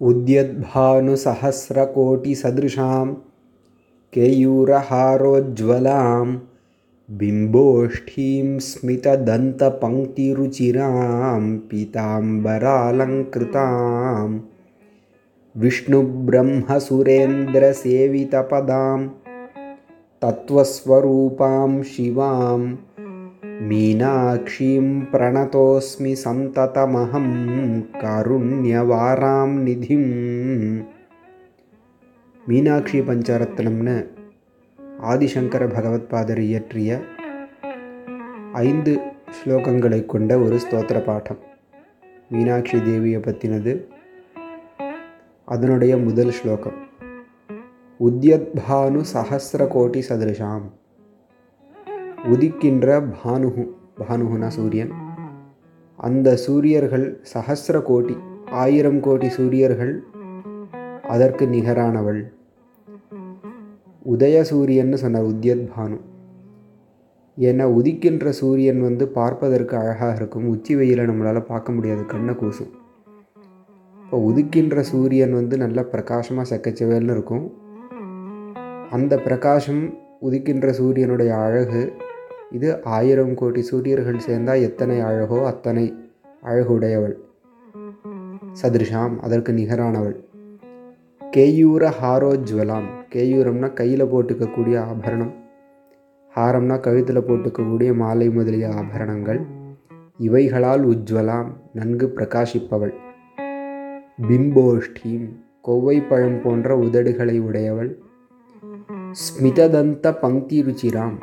उद्यद्भानुसहस्रकोटिसदृशां केयूरहारोज्ज्वलां बिम्बोष्ठीं स्मितदन्तपङ्क्तिरुचिरां पीताम्बरालङ्कृतां विष्णुब्रह्मसुरेन्द्रसेवितपदां तत्त्वस्वरूपां शिवां मीनाक्षीं प्रणतोऽस्मि सन्ततमहं कारुण्यवारां நிதிம் மீனாட்சி பஞ்சரத்னம்னு ஆதிசங்கர பகவத்பாதர் இயற்றிய ஐந்து ஸ்லோகங்களை கொண்ட ஒரு ஸ்தோத்திர பாடம் மீனாட்சி தேவியை பற்றினது அதனுடைய முதல் ஸ்லோகம் உத்யத்பானு சஹசிர கோட்டி சதிருஷாம் உதிக்கின்ற பானுகு பானுகுனா சூரியன். அந்த சூரியர்கள் சகசிர கோடி ஆயிரம் கோடி சூரியர்கள் அதற்கு நிகரானவள். உதய சூரியன்னு சொன்னார் உத்யத் பானு. ஏன்னா உதிக்கின்ற சூரியன் வந்து பார்ப்பதற்கு அழகாக இருக்கும். உச்சி வெயிலை நம்மளால் பார்க்க முடியாது கண்ணை கூசும். இப்போ உதிக்கின்ற சூரியன் வந்து நல்லா பிரகாசமாக செக்கச்சவேல்னு இருக்கும். அந்த பிரகாசம் உதிக்கின்ற சூரியனுடைய அழகு. இது ஆயிரம் கோடி சூரியர்கள் சேர்ந்தால் எத்தனை அழகோ அத்தனை அழகுடையவள். சதிருஷாம் அதற்கு நிகரானவள். கேயூர ஹாரோஜ்வலாம். கேயூரம்னா கையில் போட்டுக்கக்கூடிய ஆபரணம். ஹாரம்னா கழுத்தில் போட்டுக்கக்கூடிய மாலை முதலிய ஆபரணங்கள். இவைகளால் உஜ்வலாம் நன்கு பிரகாசிப்பவள். பிம்போஷ்டீம் கொவ்வை பழம் போன்ற உதடுகளை உடையவள். ஸ்மிததந்த பங்கி ருச்சிராம்.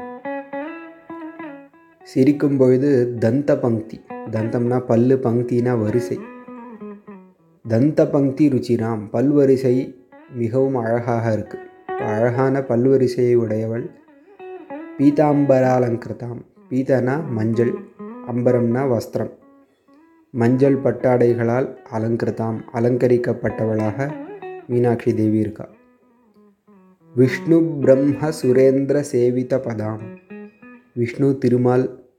சிரிக்கும் பொழுது தந்த பங்கி தந்தம்னா பல்லு பங்கினா வரிசை. தந்த பங்கி ருச்சிராம் பல்வரிசை மிகவும் அழகாக இருக்கு. அழகான பல்வரிசையை உடையவள் பீதாம்பராலங்கிருதாம் பீதனா மஞ்சள் அம்பரம்னா வஸ்திரம். மஞ்சள் பட்டாடைகளால் அலங்கிருதாம் அலங்கரிக்கப்பட்டவளாக மீனாட்சி தேவி இருக்கா. விஷ்ணு பிரம்ம சுரேந்திர சேவித பதாம். விஷ்ணு திருமால்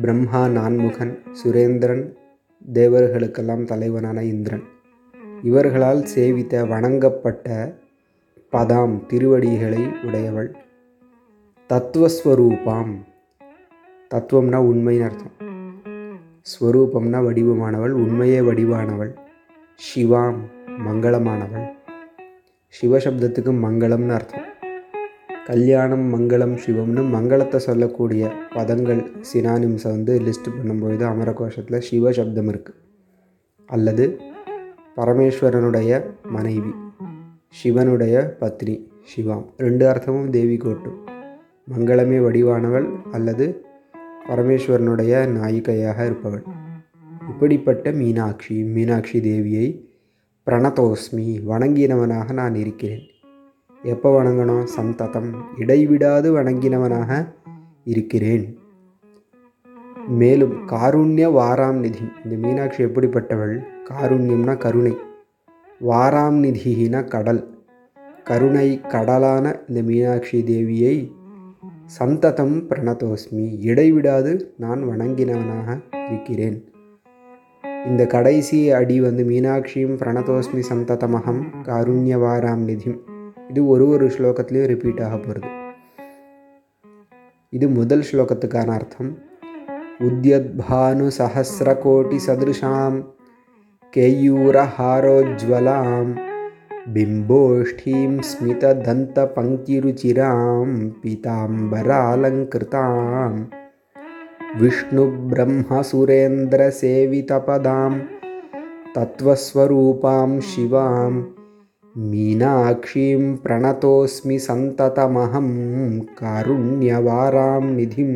பிரம்மா நான்முகன் சுரேந்திரன் தேவர்களுக்கெல்லாம் தலைவனான இந்திரன். இவர்களால் சேவித்த வணங்கப்பட்ட பதாம் திருவடிகளை உடையவள் தத்துவஸ்வரூபாம் தத்துவம்னா உண்மைன்னு அர்த்தம். ஸ்வரூபம்னா வடிவமானவள் உண்மையே வடிவானவள் சிவாம் மங்களமானவள். சிவசப்தத்துக்கு மங்களம்னு அர்த்தம். கல்யாணம் மங்களம் சிவம்னு மங்களத்தை சொல்லக்கூடிய பதங்கள் சினானிம்ஸை வந்து லிஸ்ட் பண்ணும்பொழுது அமரகோஷத்தில் சிவசப்தம் இருக்குது அல்லது பரமேஸ்வரனுடைய மனைவி சிவனுடைய பத்னி சிவாம். ரெண்டு அர்த்தமும் தேவி கோட்டும் மங்களமே வடிவானவள் அல்லது பரமேஸ்வரனுடைய நாயிகையாக இருப்பவள். இப்படிப்பட்ட மீனாட்சி மீனாட்சி தேவியை பிரணதோஸ்மி வணங்கினவனாக நான் இருக்கிறேன். எப்போ வணங்கணும்? சந்ததம். இடைவிடாது வணங்கினவனாக இருக்கிறேன். மேலும் காருண்ய வாராம் நிதி இந்த மீனாட்சி எப்படிப்பட்டவள்? காருண்யம்னா கருணை. வாராம் நிதினா கடல். கருணை கடலான இந்த மீனாட்சி தேவியை சந்ததம் பிரணதோஸ்மி. இடைவிடாது நான் வணங்கினவனாக இருக்கிறேன். இந்த கடைசி அடி வந்து மீனாட்சியும் பிரணதோஸ்மி சந்ததமகம் காருண்யவாராம் நிதிம் இது ஒரு ஒரு ஸ்லோகத்துலேயும் ரிப்பீட் ஆக போகிறது இது முதல் ஸ்லோகத்துக்கான அர்த்தம் உத்யத்பானு சஹசிரகோட்டி சதிருஷாம் கேயூரஹாரோஜ்வலாம் பிம்போஷ்டீம் ஸ்மிததந்த பங்கிருச்சிராம் பீதாம்பராலங்கிருதாம் विष्णुब्रह्मसुरेन्द्रसेवितपदां तत्त्वस्वरूपां शिवां मीनाक्षीं प्रणतोऽस्मि सन्ततमहं कारुण्यवारां निधिम्